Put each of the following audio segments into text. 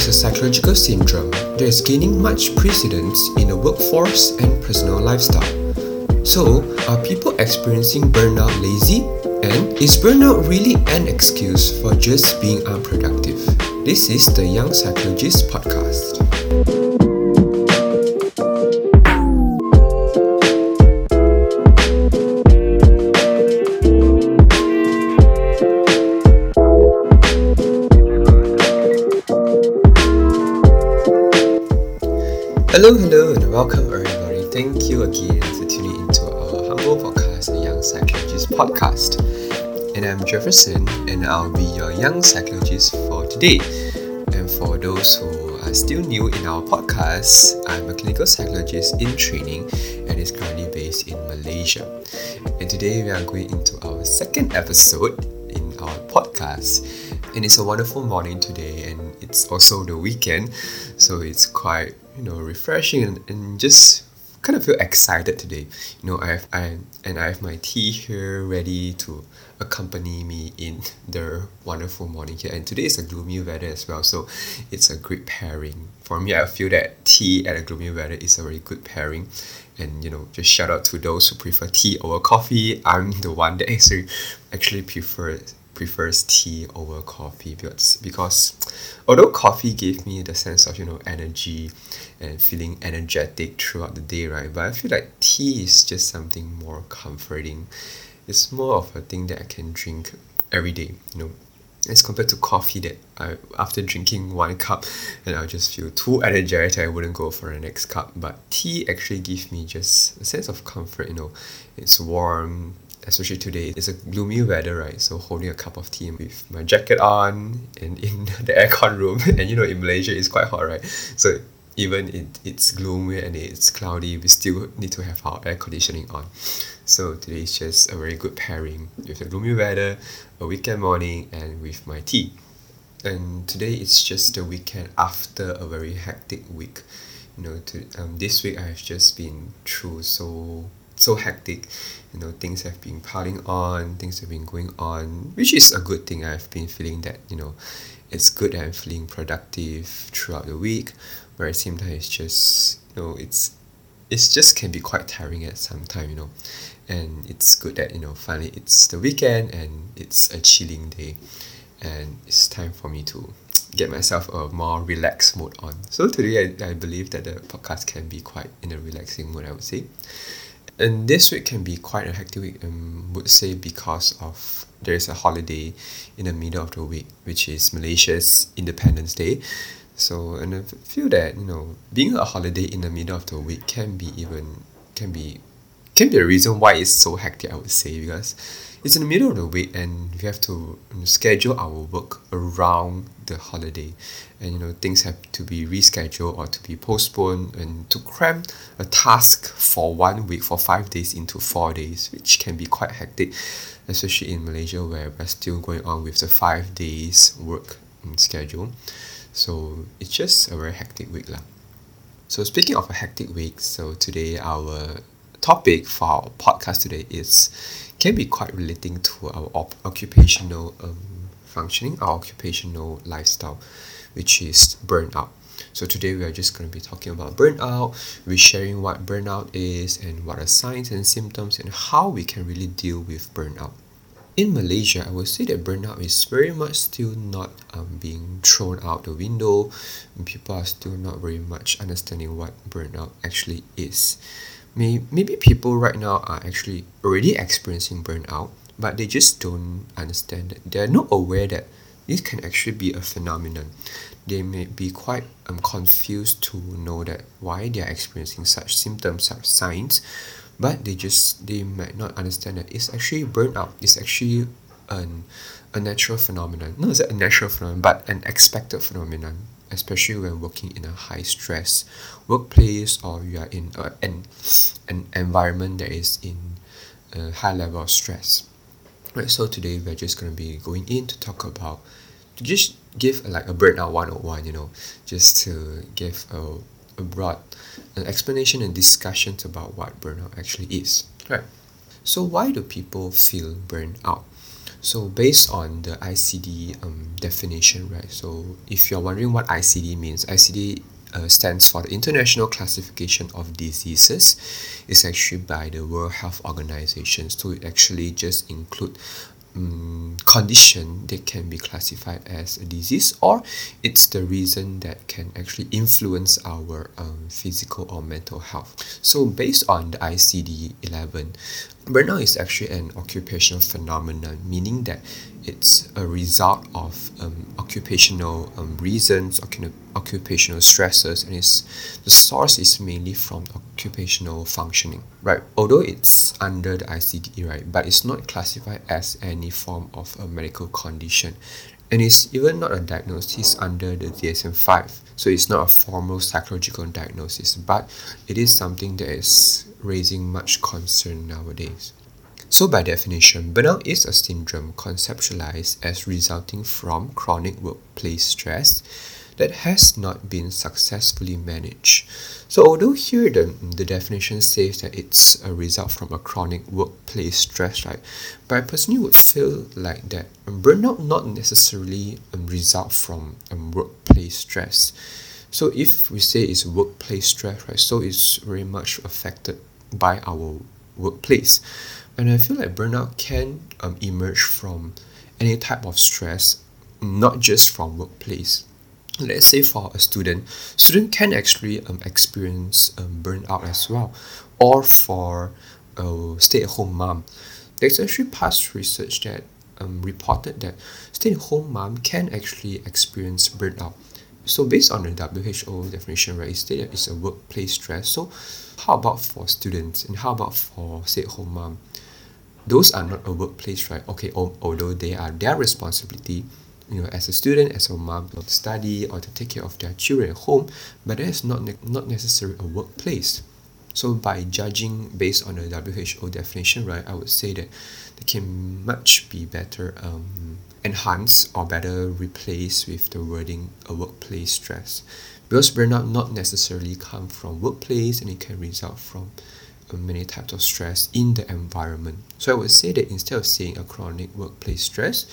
is a psychological syndrome that is gaining much precedence in the workforce and personal lifestyle. So, are people experiencing burnout lazy? And is burnout really an excuse for just being unproductive? This is the Young Psychologist Podcast. Welcome everybody. Thank you again for tuning into our humble podcast, the Young Psychologist Podcast. And I'm Jefferson, and I'll be your young psychologist for today. And for those who are still new in our podcast, I'm a clinical psychologist in training and is currently based in Malaysia. And today we are going into our second episode in our podcast. And it's a wonderful morning today, and it's also the weekend, so it's quite you know refreshing and, and just kind of feel excited today. You know, I have I and I have my tea here ready to accompany me in the wonderful morning here. And today is a gloomy weather as well, so it's a great pairing. For me, I feel that tea at a gloomy weather is a very good pairing. And you know, just shout out to those who prefer tea over coffee. I'm the one that actually actually prefers prefers tea over coffee because because although coffee gave me the sense of you know energy and feeling energetic throughout the day right but I feel like tea is just something more comforting. It's more of a thing that I can drink every day you know. As compared to coffee that I after drinking one cup and I'll just feel too energetic I wouldn't go for the next cup. But tea actually gives me just a sense of comfort you know. It's warm especially today it's a gloomy weather right? So holding a cup of tea with my jacket on and in the aircon room. And you know in Malaysia it's quite hot right? So even it, it's gloomy and it's cloudy we still need to have our air conditioning on. So today is just a very good pairing with the gloomy weather a weekend morning and with my tea. And today it's just the weekend after a very hectic week. You know to um, this week I've just been through so so hectic you know things have been piling on things have been going on which is a good thing. I've been feeling that you know it's good I'm feeling productive throughout the week but at the same time it's just you know it's it's just can be quite tiring at some time you know. And it's good that you know finally it's the weekend and it's a chilling day and it's time for me to get myself a more relaxed mode on. So today I, I believe that the podcast can be quite in a relaxing mood I would say and this week can be quite a hectic week um would say because of there is a holiday in the middle of the week which is Malaysia's Independence Day. So and I feel that you know being a holiday in the middle of the week can be even can be can be a reason why it's so hectic I would say because it's in the middle of the week and we have to schedule our work around the holiday. And you know things have to be rescheduled or to be postponed and to cram a task for one week for five days into four days which can be quite hectic especially in Malaysia where we're still going on with the five days work schedule. So it's just a very hectic week lah. So speaking of a hectic week so today our topic for our podcast today is can be quite relating to our op- occupational um, functioning, our occupational lifestyle, which is burnout. So today we are just going to be talking about burnout, we're sharing what burnout is and what are signs and symptoms and how we can really deal with burnout. In Malaysia, I would say that burnout is very much still not um, being thrown out the window. People are still not very much understanding what burnout actually is may maybe people right now are actually already experiencing burnout but they just don't understand it they're not aware that this can actually be a phenomenon. They may be quite um, confused to know that why they are experiencing such symptoms such signs but they just they might not understand that it's actually burnout. It's actually an a natural phenomenon. Not a natural phenomenon but an expected phenomenon especially when working in a high stress workplace or you are in a, an, an environment that is in a high level of stress. Right so today we're just going to be going in to talk about to just give like a burnout 101 you know just to give a, a broad an explanation and discussions about what burnout actually is. Right. So why do people feel burned out So based on the ICD um, definition, right? So if you're wondering what ICD means, ICD uh, stands for the International Classification of Diseases. It's actually by the World Health Organization. So it actually just include um, condition that can be classified as a disease or it's the reason that can actually influence our um, physical or mental health. So based on the ICD-11, burnout is actually an occupational phenomenon, meaning that it's a result of um, occupational um, reasons, occupational stresses, and it's, the source is mainly from occupational functioning, right? Although it's under the ICD, right, but it's not classified as any form of a medical condition, and it's even not a diagnosis under the DSM-5. So it's not a formal psychological diagnosis, but it is something that is raising much concern nowadays. So by definition, burnout is a syndrome conceptualized as resulting from chronic workplace stress that has not been successfully managed. So although here the, the definition says that it's a result from a chronic workplace stress, right? But I personally would feel like that burnout not necessarily a result from a workplace stress. So if we say it's workplace stress, right, so it's very much affected by our workplace. And I feel like burnout can um, emerge from any type of stress, not just from workplace. Let's say for a student, student can actually um, experience um, burnout as well, or for a stay-at-home mom. There's actually past research that um, reported that stay-at-home mom can actually experience burnout. So based on the WHO definition, right, it it's a workplace stress. So how about for students and how about for stay-at-home mom? Those are not a workplace right? Okay although they are their responsibility you know as a student as a mom to study or to take care of their children at home but that is not ne- not necessarily a workplace. So by judging based on the WHO definition right I would say that they can much be better um, enhanced or better replaced with the wording a workplace stress. Because burnout not necessarily come from workplace and it can result from many types of stress in the environment. So I would say that instead of saying a chronic workplace stress,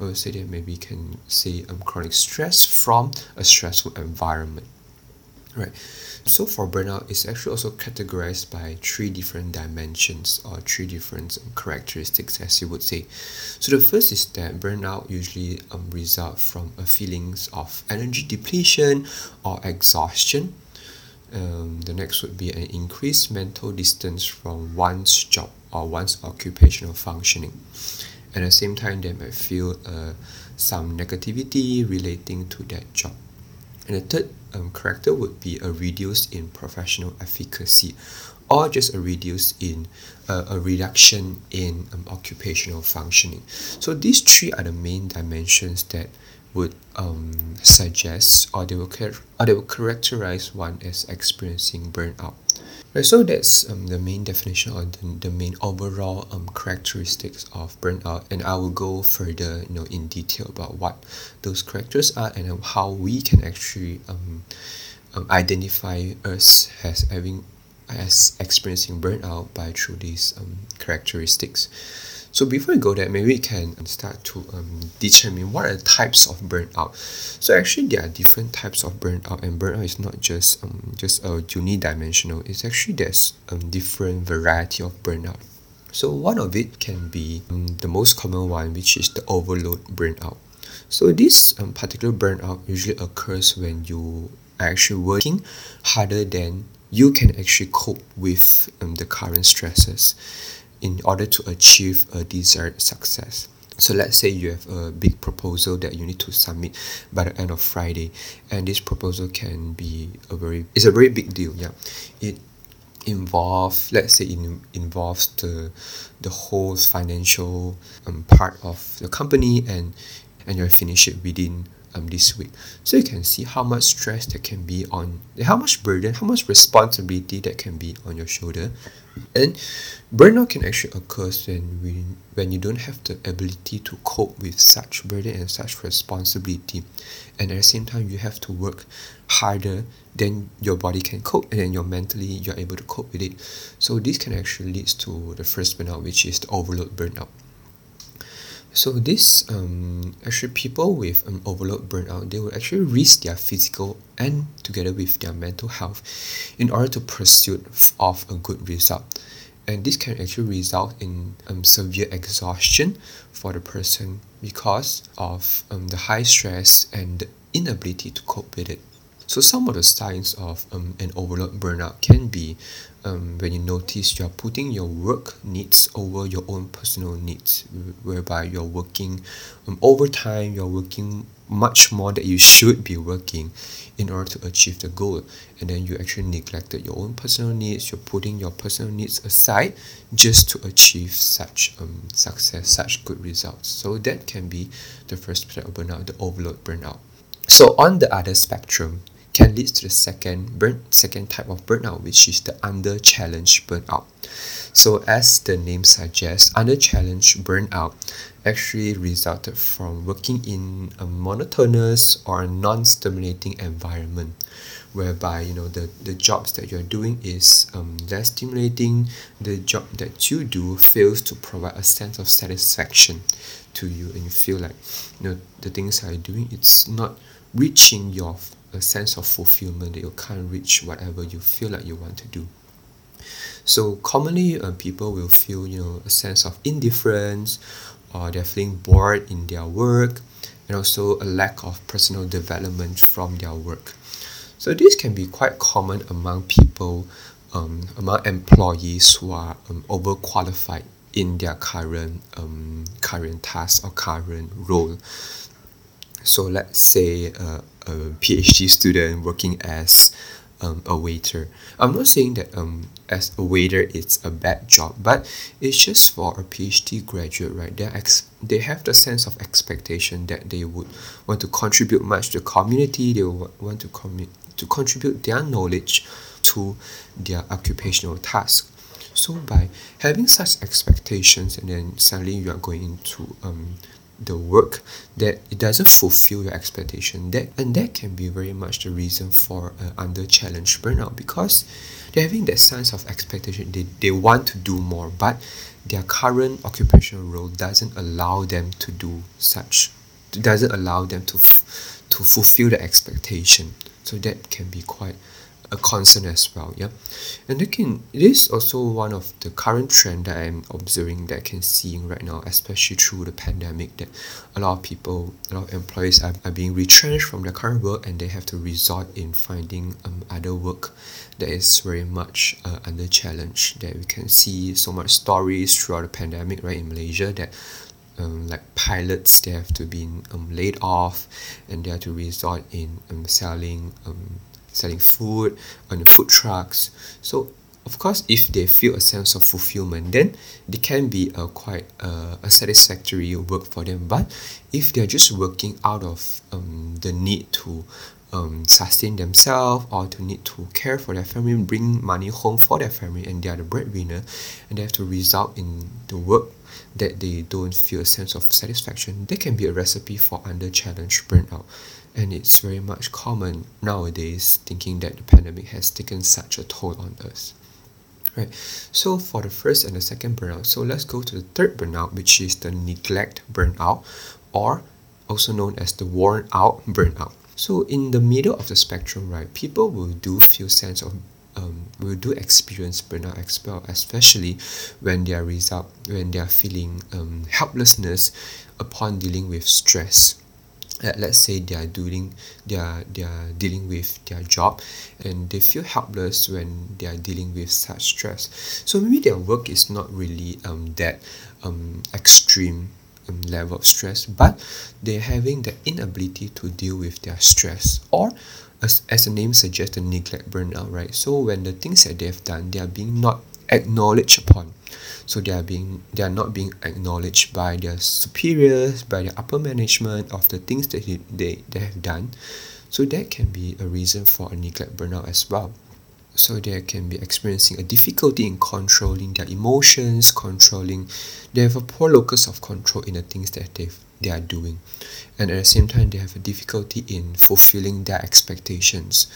I would say that maybe you can say um, chronic stress from a stressful environment. Right. So for burnout, it's actually also categorized by three different dimensions or three different characteristics, as you would say. So the first is that burnout usually um, result from a feelings of energy depletion or exhaustion um, the next would be an increased mental distance from one's job or one's occupational functioning. At the same time, they might feel uh, some negativity relating to that job. And the third um, character would be a reduce in professional efficacy or just a reduce in uh, a reduction in um, occupational functioning. So these three are the main dimensions that would um, suggest or they will char- or they will characterize one as experiencing burnout. Right, so that's um, the main definition or the, the main overall um, characteristics of burnout and I will go further you know in detail about what those characters are and how we can actually um, um, identify us as having as experiencing burnout by through these um, characteristics. So before we go there, maybe we can start to um, determine what are the types of burnout. So actually there are different types of burnout and burnout is not just um, just a unidimensional. It's actually there's um, different variety of burnout. So one of it can be um, the most common one which is the overload burnout. So this um, particular burnout usually occurs when you are actually working harder than you can actually cope with um, the current stresses in order to achieve a desired success. So let's say you have a big proposal that you need to submit by the end of Friday, and this proposal can be a very it's a very big deal. Yeah, it involve let's say it involves the the whole financial um, part of the company and and you finish it within um, this week. So you can see how much stress that can be on, how much burden, how much responsibility that can be on your shoulder. And burnout can actually occur when, we, when you don't have the ability to cope with such burden and such responsibility. And at the same time, you have to work harder than your body can cope and then you're mentally you're able to cope with it. So this can actually lead to the first burnout, which is the overload burnout. So this um, actually people with um, overload burnout they will actually risk their physical and together with their mental health in order to pursue of a good result. And this can actually result in um, severe exhaustion for the person because of um, the high stress and the inability to cope with it. So some of the signs of um, an overload burnout can be um, when you notice you're putting your work needs over your own personal needs, whereby you're working um, overtime, you're working much more that you should be working in order to achieve the goal. And then you actually neglected your own personal needs you're putting your personal needs aside just to achieve such um, success such good results. So that can be the first type of burnout the overload burnout. So on the other spectrum can lead to the second burn second type of burnout which is the under challenge burnout. So as the name suggests under challenge burnout actually resulted from working in a monotonous or non-stimulating environment whereby you know the, the jobs that you're doing is um, less stimulating the job that you do fails to provide a sense of satisfaction to you and you feel like you know the things you're doing it's not reaching your a sense of fulfillment that you can't reach whatever you feel like you want to do. So commonly uh, people will feel you know a sense of indifference or they're feeling bored in their work and also a lack of personal development from their work. So this can be quite common among people um, among employees who are um, overqualified in their current um, current task or current role. So let's say uh, a PhD student working as um, a waiter. I'm not saying that um, as a waiter it's a bad job, but it's just for a PhD graduate, right? They ex- they have the sense of expectation that they would want to contribute much to the community. They want to commit to contribute their knowledge to their occupational task. So by having such expectations, and then suddenly you are going into um, the work that it doesn't fulfill your expectation. That and that can be very much the reason for uh, under challenge burnout because they're having that sense of expectation. They, they want to do more but their current occupational role doesn't allow them to do such doesn't allow them to f- to fulfill the expectation. So that can be quite a concern as well yeah. And again it is also one of the current trend that I'm observing that I can seeing right now especially through the pandemic that a lot of people a lot of employees are, are being retrenched from their current work and they have to resort in finding um, other work that is very much uh, under challenge that we can see so much stories throughout the pandemic right in Malaysia that um, like pilots they have to be um, laid off and they have to resort in um, selling um, selling food on the food trucks. So of course if they feel a sense of fulfillment then they can be a quite uh, a satisfactory work for them. But if they're just working out of um, the need to um, sustain themselves or to need to care for their family bring money home for their family and they are the breadwinner and they have to result in the work that they don't feel a sense of satisfaction that can be a recipe for under challenge burnout and it's very much common nowadays thinking that the pandemic has taken such a toll on us. Right? So for the first and the second burnout so let's go to the third burnout which is the neglect burnout or also known as the worn out burnout. So in the middle of the spectrum right people will do feel sense of um, will do experience burnout as well especially when they are result when they are feeling um, helplessness upon dealing with stress let, let's say they are doing they are they are dealing with their job and they feel helpless when they are dealing with such stress. So maybe their work is not really um that um extreme um, level of stress but they're having the inability to deal with their stress or as, as the name suggests the neglect burnout right? So when the things that they have done they are being not acknowledged upon. So they are being they are not being acknowledged by their superiors by the upper management of the things that they, they have done. So that can be a reason for a neglect burnout as well. So they can be experiencing a difficulty in controlling their emotions controlling they have a poor locus of control in the things that they they are doing. And at the same time they have a difficulty in fulfilling their expectations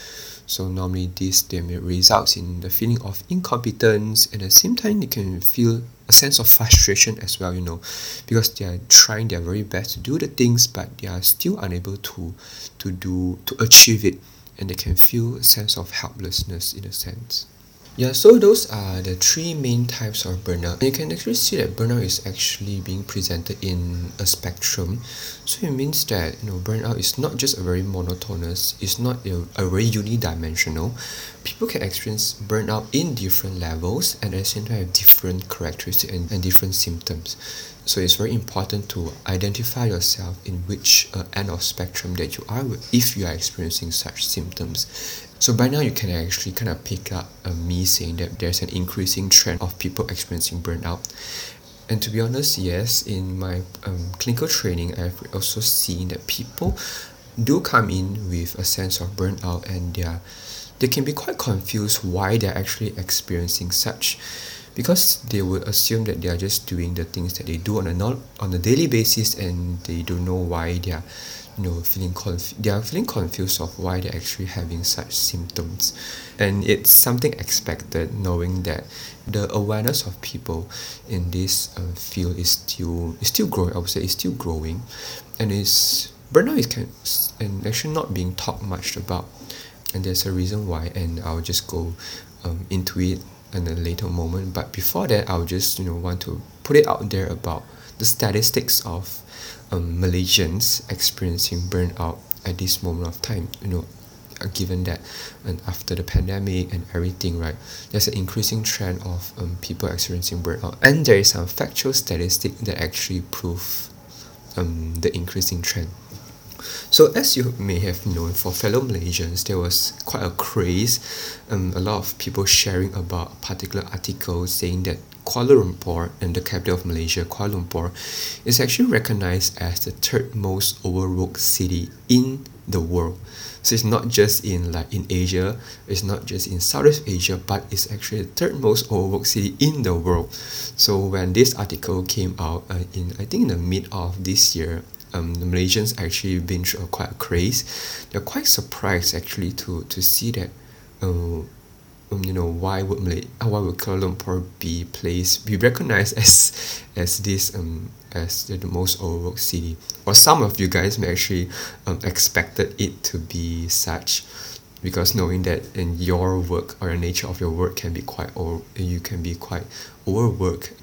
so normally this they may result in the feeling of incompetence and at the same time they can feel a sense of frustration as well you know. Because they are trying their very best to do the things but they are still unable to to do to achieve it and they can feel a sense of helplessness in a sense yeah, so those are the three main types of burnout. You can actually see that burnout is actually being presented in a spectrum. So it means that you know burnout is not just a very monotonous, it's not a, a very unidimensional. People can experience burnout in different levels and at the same time have different characteristics and, and different symptoms. So it's very important to identify yourself in which uh, end of spectrum that you are if you are experiencing such symptoms so by now you can actually kind of pick up a me saying that there's an increasing trend of people experiencing burnout. And to be honest, yes, in my um, clinical training, I've also seen that people do come in with a sense of burnout and they they can be quite confused why they're actually experiencing such because they would assume that they are just doing the things that they do on a not on a daily basis and they don't know why they are you know feeling conf- they are feeling confused of why they're actually having such symptoms. And it's something expected knowing that the awareness of people in this uh, field is still is still growing I would say it's still growing. And is burnout is can and actually not being talked much about. And there's a reason why and I'll just go um, into it in a later moment. But before that I'll just you know want to put it out there about the statistics of um, Malaysians experiencing burnout at this moment of time you know uh, given that and after the pandemic and everything right there's an increasing trend of um, people experiencing burnout. And there is some factual statistic that actually prove um, the increasing trend. So as you may have known for fellow Malaysians there was quite a craze um, a lot of people sharing about a particular article saying that Kuala Lumpur and the capital of Malaysia, Kuala Lumpur, is actually recognized as the third most overworked city in the world. So it's not just in like in Asia, it's not just in Southeast Asia, but it's actually the third most overworked city in the world. So when this article came out uh, in I think in the mid of this year, um, the Malaysians actually been through quite a craze. They're quite surprised actually to to see that. Uh, um, you know why would Malay why would Kuala Lumpur be placed be recognized as as this um as the, the most overworked city? Or some of you guys may actually um, expected it to be such because knowing that in your work or the nature of your work can be quite or you can be quite overworked.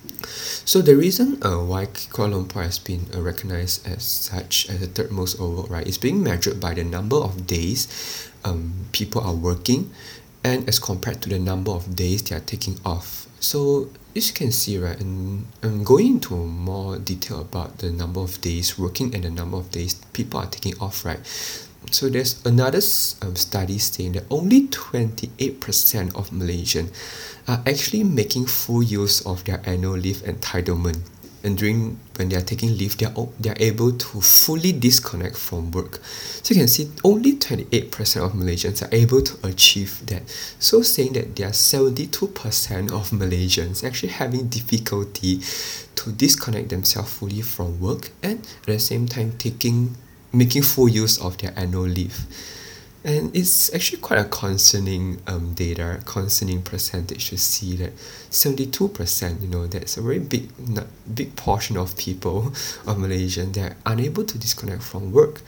So the reason uh, why Kuala Lumpur has been uh, recognized as such as the third most overworked right is being measured by the number of days um, people are working and as compared to the number of days they are taking off. So as you can see right and I'm going into more detail about the number of days working and the number of days people are taking off right? So there's another um, study saying that only 28% of Malaysians are actually making full use of their annual leave entitlement and during when they are taking leave they are, they are able to fully disconnect from work. So you can see only 28% of Malaysians are able to achieve that. So saying that there are 72% of Malaysians actually having difficulty to disconnect themselves fully from work and at the same time taking making full use of their annual leave and it's actually quite a concerning um, data concerning percentage to see that 72% you know that's a very big big portion of people of Malaysian that are unable to disconnect from work.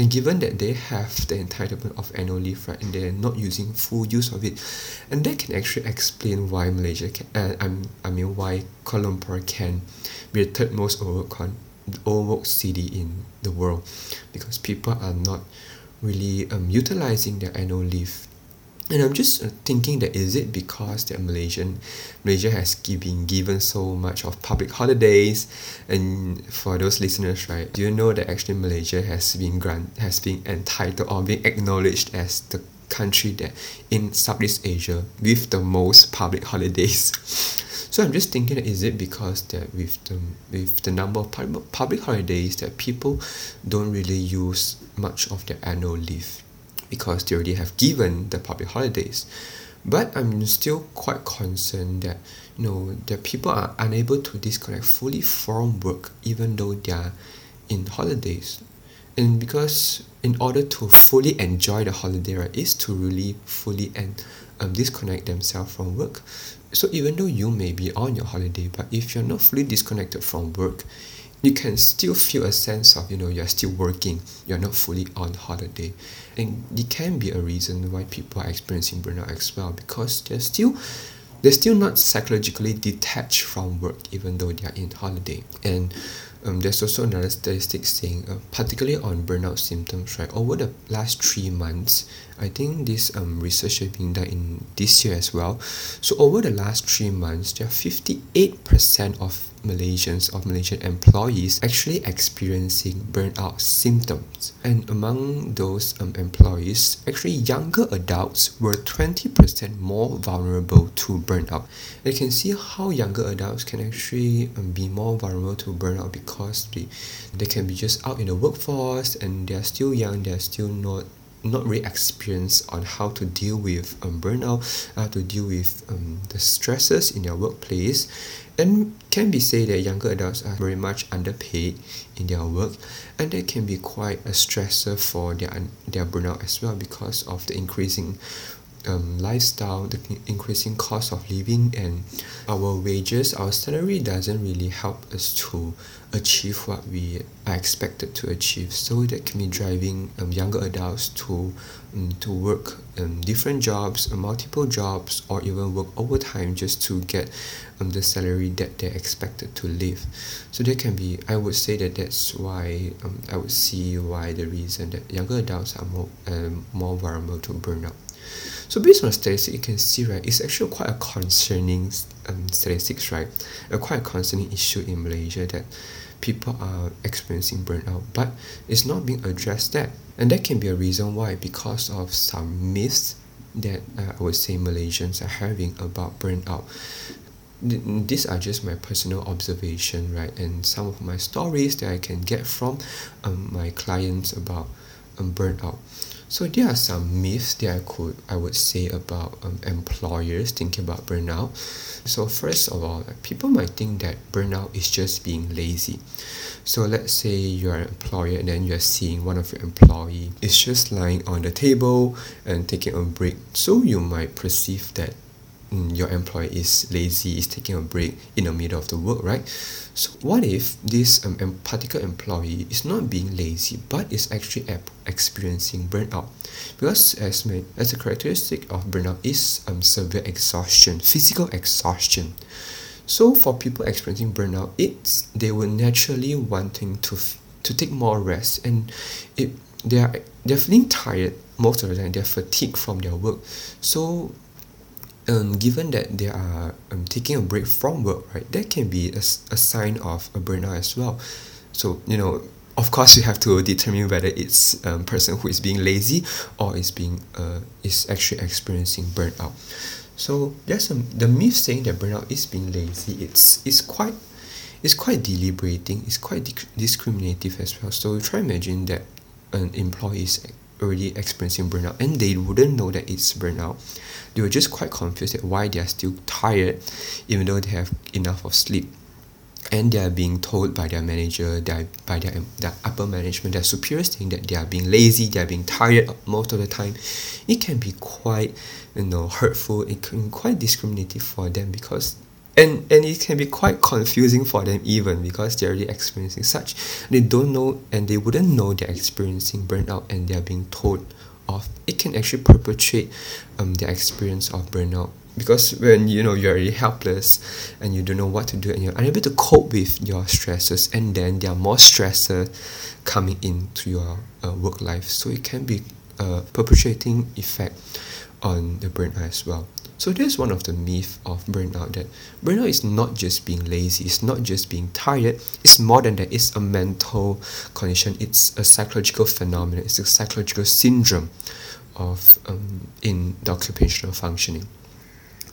And given that they have the entitlement of annual leave right and they're not using full use of it and that can actually explain why Malaysia can uh, I'm, I mean why Kuala Lumpur can be the third most overworked, overworked city in the world. Because people are not really um, utilizing their annual leave. And I'm just uh, thinking that is it because that Malaysian Malaysia has been given so much of public holidays? And for those listeners right do you know that actually Malaysia has been grant has been entitled or being acknowledged as the country that in Southeast Asia with the most public holidays so I'm just thinking is it because that with the with the number of public holidays that people don't really use much of their annual leave because they already have given the public holidays. But I'm still quite concerned that you know that people are unable to disconnect fully from work even though they are in holidays. And because in order to fully enjoy the holiday right is to really fully and um, disconnect themselves from work so even though you may be on your holiday but if you're not fully disconnected from work you can still feel a sense of you know you're still working you're not fully on holiday. And it can be a reason why people are experiencing burnout as well because they're still they're still not psychologically detached from work even though they are in holiday. And um, there's also another statistic saying uh, particularly on burnout symptoms right over the last three months I think this um, research has been done in this year as well. So over the last three months there are 58% of Malaysians of Malaysian employees actually experiencing burnout symptoms. And among those um, employees, actually younger adults were 20% more vulnerable to burnout. And you can see how younger adults can actually um, be more vulnerable to burnout because they, they can be just out in the workforce and they're still young, they're still not not really experienced on how to deal with um, burnout, how to deal with um, the stresses in their workplace, and can be said that younger adults are very much underpaid in their work, and that can be quite a stressor for their their burnout as well because of the increasing um, lifestyle, the increasing cost of living, and our wages, our salary doesn't really help us to achieve what we are expected to achieve. So that can be driving um, younger adults to um, to work um, different jobs, uh, multiple jobs, or even work overtime just to get um, the salary that they're expected to live. So that can be, I would say that that's why um, I would see why the reason that younger adults are more um, more vulnerable to burnout. So based on statistics, you can see right, it's actually quite a concerning um, statistics, right? A quite a concerning issue in Malaysia that people are experiencing burnout, but it's not being addressed that, and that can be a reason why because of some myths that uh, I would say Malaysians are having about burnout. These are just my personal observation, right? And some of my stories that I can get from um, my clients about um, burnout. So there are some myths that I could I would say about um, employers thinking about burnout. So first of all, people might think that burnout is just being lazy. So let's say you're an employer and then you're seeing one of your employee is just lying on the table and taking a break. So you might perceive that mm, your employee is lazy, is taking a break in the middle of the work, right? So what if this um, particular employee is not being lazy but is actually experiencing burnout? Because as, my, as a characteristic of burnout is um, severe exhaustion, physical exhaustion. So for people experiencing burnout, it's they will naturally wanting to to take more rest and it they are they're feeling tired most of the time. They're fatigued from their work. So um, given that they are um, taking a break from work, right, that can be a, a sign of a burnout as well. So, you know, of course, you have to determine whether it's a um, person who is being lazy or is being uh, is actually experiencing burnout. So there's a, the myth saying that burnout is being lazy. It's it's quite it's quite deliberating. It's quite discriminative as well. So try imagine that an employee is already experiencing burnout and they wouldn't know that it's burnout. They were just quite confused at why they are still tired even though they have enough of sleep. And they are being told by their manager their, by their, their upper management their superiors saying that they are being lazy they are being tired most of the time. It can be quite you know hurtful. It can be quite discriminative for them because and and it can be quite confusing for them even because they're already experiencing such they don't know and they wouldn't know they're experiencing burnout and they're being told off. It can actually perpetuate um, their experience of burnout because when you know you're really helpless and you don't know what to do and you're unable to cope with your stresses and then there are more stresses coming into your uh, work life. So it can be a perpetuating effect on the burnout as well so that's one of the myths of burnout that burnout is not just being lazy, it's not just being tired, it's more than that, it's a mental condition, it's a psychological phenomenon, it's a psychological syndrome of um, in the occupational functioning.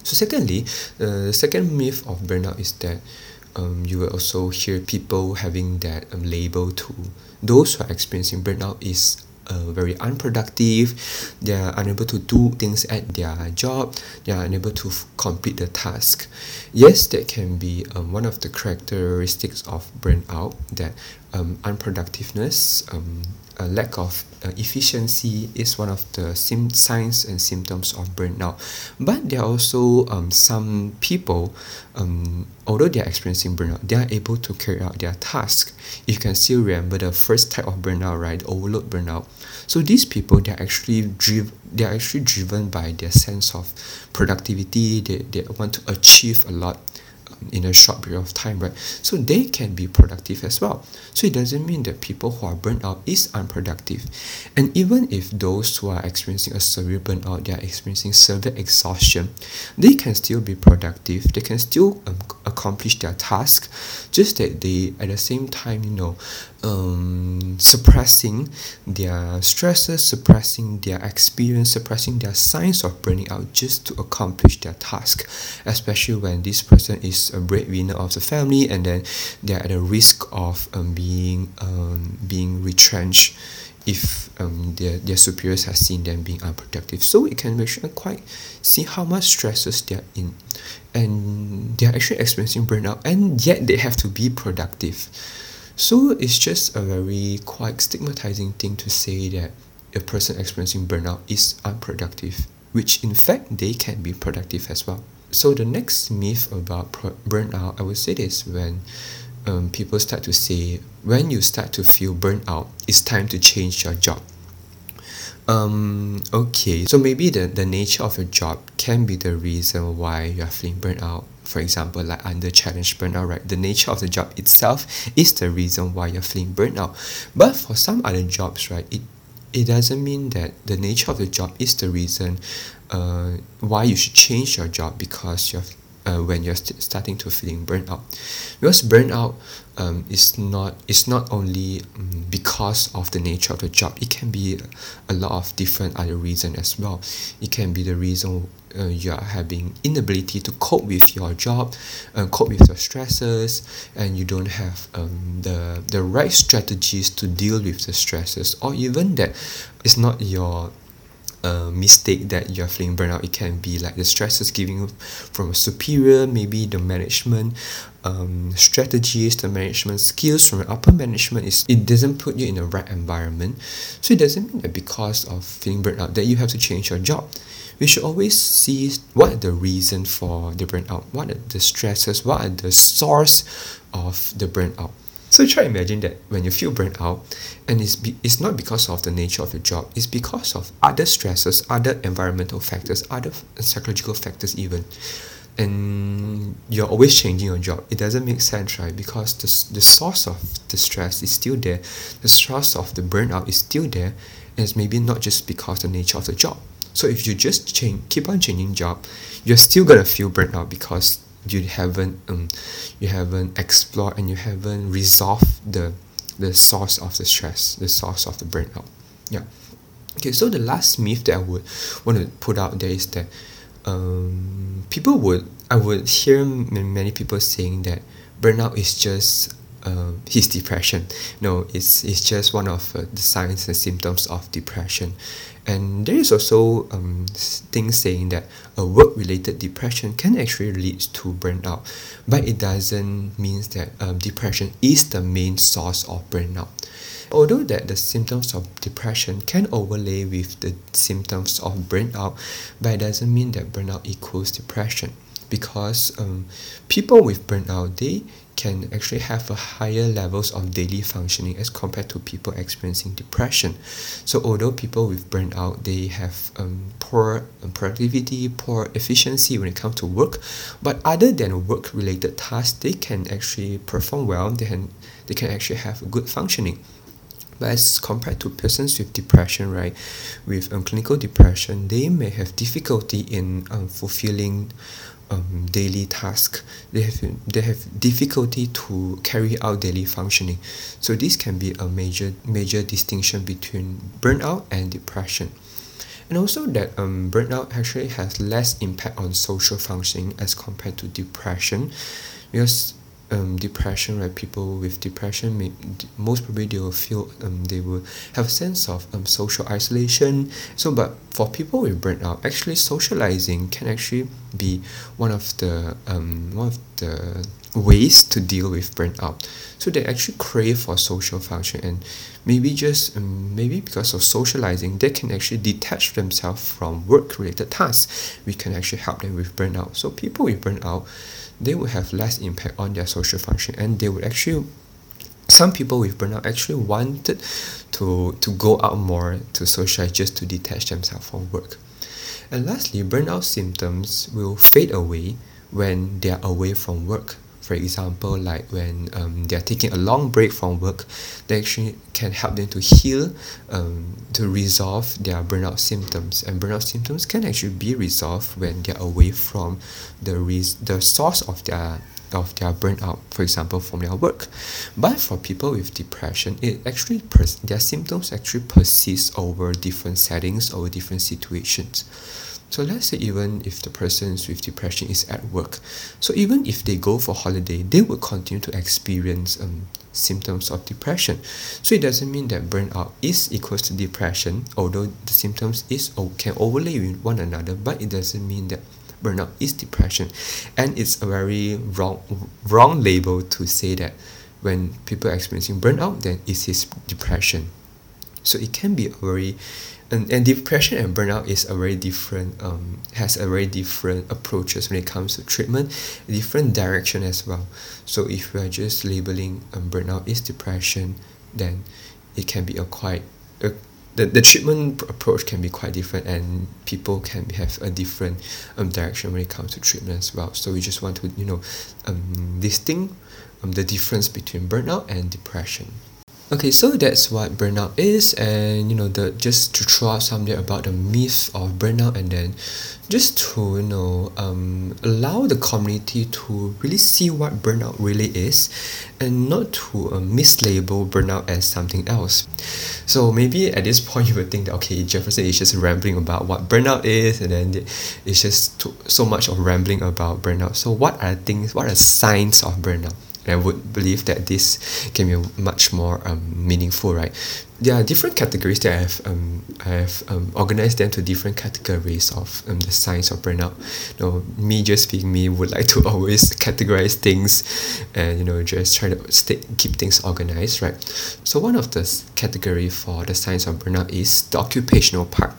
So secondly, uh, the second myth of burnout is that um, you will also hear people having that um, label to those who are experiencing burnout is uh, very unproductive. They are unable to do things at their job. They are unable to f- complete the task. Yes that can be um, one of the characteristics of burnout that um, unproductiveness um, a lack of efficiency is one of the sim- signs and symptoms of burnout. But there are also um, some people, um, although they are experiencing burnout, they are able to carry out their task. You can still remember the first type of burnout, right, overload burnout. So these people, they are actually driven. They are actually driven by their sense of productivity. They, they want to achieve a lot in a short period of time, right? So they can be productive as well. So it doesn't mean that people who are burnt out is unproductive. And even if those who are experiencing a severe burnout, they are experiencing severe exhaustion, they can still be productive. They can still um, accomplish their task, just that they at the same time, you know, um, suppressing their stresses, suppressing their experience, suppressing their signs of burning out just to accomplish their task, especially when this person is a breadwinner of the family and then they're at a risk of um, being um, being retrenched if um, their, their superiors have seen them being unproductive. So it can actually quite see how much stresses they're in and they're actually experiencing burnout and yet they have to be productive. So it's just a very quite stigmatizing thing to say that a person experiencing burnout is unproductive, which in fact they can be productive as well. So the next myth about burnout, I would say this when um, people start to say when you start to feel burnout, it's time to change your job. Um, okay, so maybe the, the nature of your job can be the reason why you're feeling burnt out. For example, like under challenge burnout, right? The nature of the job itself is the reason why you're feeling burnt out. But for some other jobs, right, it it doesn't mean that the nature of the job is the reason uh, why you should change your job because you're uh, when you're st- starting to feeling burnt out. Because burnout um, is not is not only um, because of the nature of the job it can be a lot of different other reasons as well. It can be the reason uh, you are having inability to cope with your job uh, cope with your stresses and you don't have um, the the right strategies to deal with the stresses or even that it's not your a mistake that you're feeling burnout it can be like the stresses giving from a superior maybe the management um, strategies the management skills from upper management is it doesn't put you in the right environment. So it doesn't mean that because of feeling burnout that you have to change your job. We should always see what are the reason for the burnout what are the stresses what are the source of the burnout so try to imagine that when you feel burnt out, and it's, be, it's not because of the nature of your job, it's because of other stresses, other environmental factors, other psychological factors even. And you're always changing your job. It doesn't make sense, right? Because the, the source of the stress is still there. The source of the burnout is still there. And it's maybe not just because the nature of the job. So if you just change, keep on changing job, you're still gonna feel burnt out because you haven't um you haven't explored and you haven't resolved the the source of the stress the source of the burnout. Yeah. Okay so the last myth that I would want to put out there is that um people would I would hear many people saying that burnout is just uh, his depression. No it's it's just one of uh, the signs and symptoms of depression. And there is also um, things saying that a work-related depression can actually lead to burnout, but it doesn't mean that um, depression is the main source of burnout. Although that the symptoms of depression can overlay with the symptoms of burnout, but it doesn't mean that burnout equals depression because um, people with burnout they can actually have a higher levels of daily functioning as compared to people experiencing depression. So although people with burnout they have um, poor productivity, poor efficiency when it comes to work, but other than work related tasks, they can actually perform well. They can they can actually have good functioning. But as compared to persons with depression, right, with um, clinical depression, they may have difficulty in um, fulfilling um, daily task. They have they have difficulty to carry out daily functioning. So this can be a major major distinction between burnout and depression. And also that um, burnout actually has less impact on social functioning as compared to depression because um, depression, right? People with depression, may, most probably they will feel um, they will have a sense of um, social isolation. So, but for people with burnout, actually socializing can actually be one of the um, one of the ways to deal with burnout. So they actually crave for social function and maybe just um, maybe because of socializing, they can actually detach themselves from work-related tasks. We can actually help them with burnout. So people with burnout they would have less impact on their social function and they would actually some people with burnout actually wanted to to go out more to socialize just to detach themselves from work. And lastly burnout symptoms will fade away when they are away from work for example like when um, they are taking a long break from work they actually can help them to heal um, to resolve their burnout symptoms. And burnout symptoms can actually be resolved when they're away from the res- the source of their of their burnout for example from their work. But for people with depression it actually pers- their symptoms actually persist over different settings over different situations so let's say even if the person with depression is at work, so even if they go for holiday, they will continue to experience um, symptoms of depression. So it doesn't mean that burnout is equals to depression, although the symptoms is can overlay with one another, but it doesn't mean that burnout is depression. And it's a very wrong wrong label to say that when people are experiencing burnout, then it is depression. So it can be a very and, and depression and burnout is a very different um, has a very different approaches when it comes to treatment different direction as well. So if we are just labeling um, burnout is depression then it can be a quite a, the, the treatment approach can be quite different and people can have a different um, direction when it comes to treatment as well. So we just want to you know um, distinct um, the difference between burnout and depression Okay, so that's what burnout is, and you know, the just to throw out something about the myth of burnout, and then just to you know um, allow the community to really see what burnout really is, and not to uh, mislabel burnout as something else. So maybe at this point you would think that okay, Jefferson is just rambling about what burnout is, and then it's just too, so much of rambling about burnout. So what are things? What are signs of burnout? I would believe that this can be much more um, meaningful, right? There are different categories that I have um, I have um, organized them to different categories of um, the signs of burnout. You know, me just being me would like to always categorize things, and you know just try to keep things organized, right? So one of the category for the signs of burnout is the occupational part.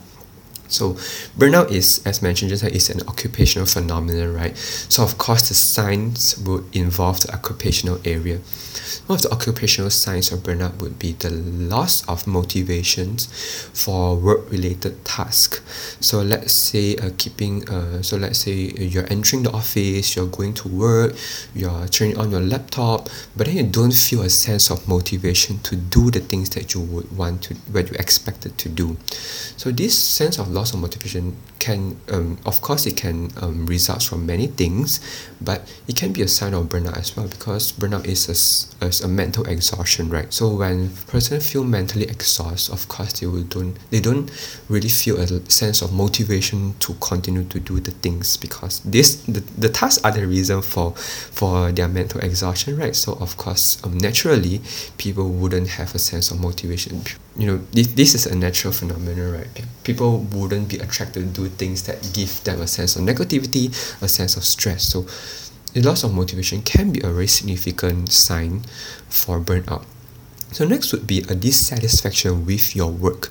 So burnout is, as mentioned just is an occupational phenomenon, right? So of course the signs would involve the occupational area. One of the occupational signs of burnout would be the loss of motivations for work-related tasks. So let's say uh, keeping uh, so let's say you're entering the office, you're going to work, you're turning on your laptop, but then you don't feel a sense of motivation to do the things that you would want to, what you expected to do. So this sense of loss of motivation can, um, of course, it can um, result from many things, but it can be a sign of burnout as well because burnout is a, a, a mental exhaustion, right? So when person feel mentally exhausted, of course, they will don't they don't really feel a sense of motivation to continue to do the things because this the, the tasks are the reason for for their mental exhaustion, right? So of course, um, naturally, people wouldn't have a sense of motivation. You know, this, this is a natural phenomenon, right? People wouldn't be attracted to do things that give them a sense of negativity, a sense of stress. So the loss of motivation can be a very significant sign for burnout. So next would be a dissatisfaction with your work.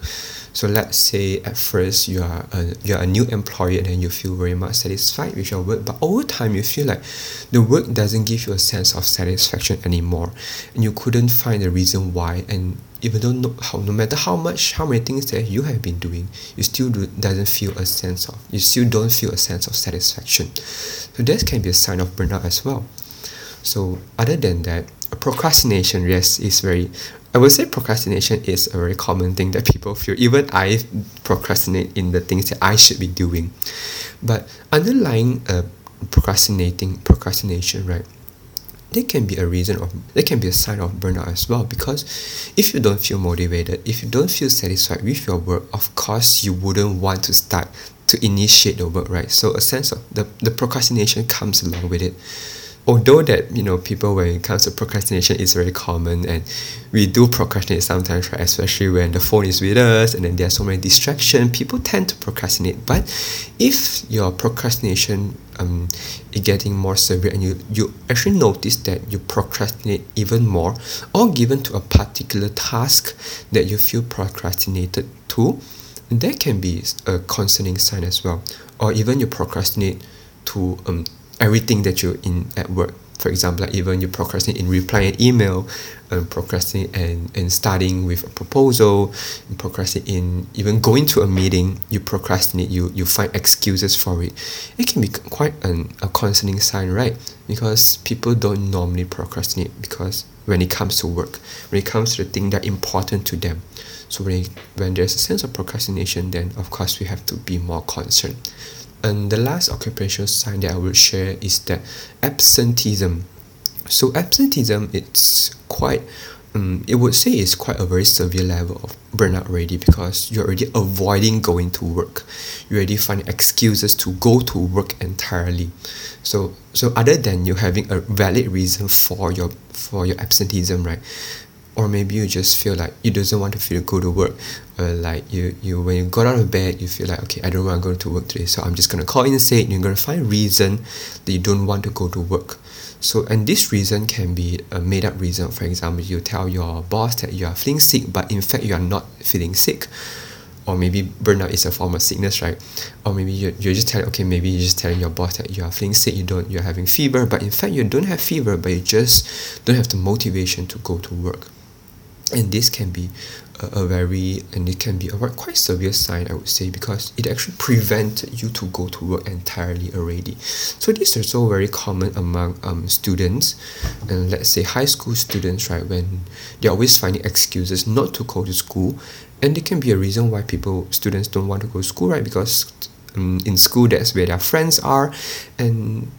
So let's say at first you are a, you are a new employee and then you feel very much satisfied with your work, but over time you feel like the work doesn't give you a sense of satisfaction anymore, and you couldn't find a reason why, and even though no, how, no matter how much how many things that you have been doing you still do, doesn't feel a sense of you still don't feel a sense of satisfaction. So that can be a sign of burnout as well. So other than that procrastination yes is very I would say procrastination is a very common thing that people feel. Even I procrastinate in the things that I should be doing. But underlying uh, procrastinating procrastination right there can be a reason of there can be a sign of burnout as well. Because if you don't feel motivated if you don't feel satisfied with your work of course you wouldn't want to start to initiate the work right? So a sense of the, the procrastination comes along with it although that you know people when it comes to procrastination is very common and we do procrastinate sometimes right especially when the phone is with us and then there are so many distractions people tend to procrastinate. But if your procrastination um is getting more severe and you you actually notice that you procrastinate even more or given to a particular task that you feel procrastinated to that can be a concerning sign as well. Or even you procrastinate to um everything that you're in at work. For example like even you procrastinate in replying an email um, procrastinate and, and starting with a proposal procrastinate in even going to a meeting you procrastinate you you find excuses for it. It can be quite an, a concerning sign right? Because people don't normally procrastinate because when it comes to work when it comes to the thing that are important to them. So when, when there's a sense of procrastination then of course we have to be more concerned and the last occupational sign that I will share is that absenteeism. So absenteeism it's quite um, it would say it's quite a very severe level of burnout already because you're already avoiding going to work. You already find excuses to go to work entirely. So so other than you having a valid reason for your for your absenteeism, right? Or maybe you just feel like you doesn't want to feel go to work or like you you when you got out of bed you feel like okay I don't want to go to work today so I'm just gonna call in sick and you're gonna find a reason that you don't want to go to work. So and this reason can be a made up reason. For example you tell your boss that you are feeling sick but in fact you are not feeling sick. Or maybe burnout is a form of sickness right? Or maybe you're, you're just telling okay maybe you're just telling your boss that you are feeling sick you don't you're having fever but in fact you don't have fever but you just don't have the motivation to go to work and this can be a, a very and it can be a quite severe sign I would say because it actually prevents you to go to work entirely already. So this is also very common among um, students. And let's say high school students right when they're always finding excuses not to go to school. And it can be a reason why people students don't want to go to school right because um, in school that's where their friends are. And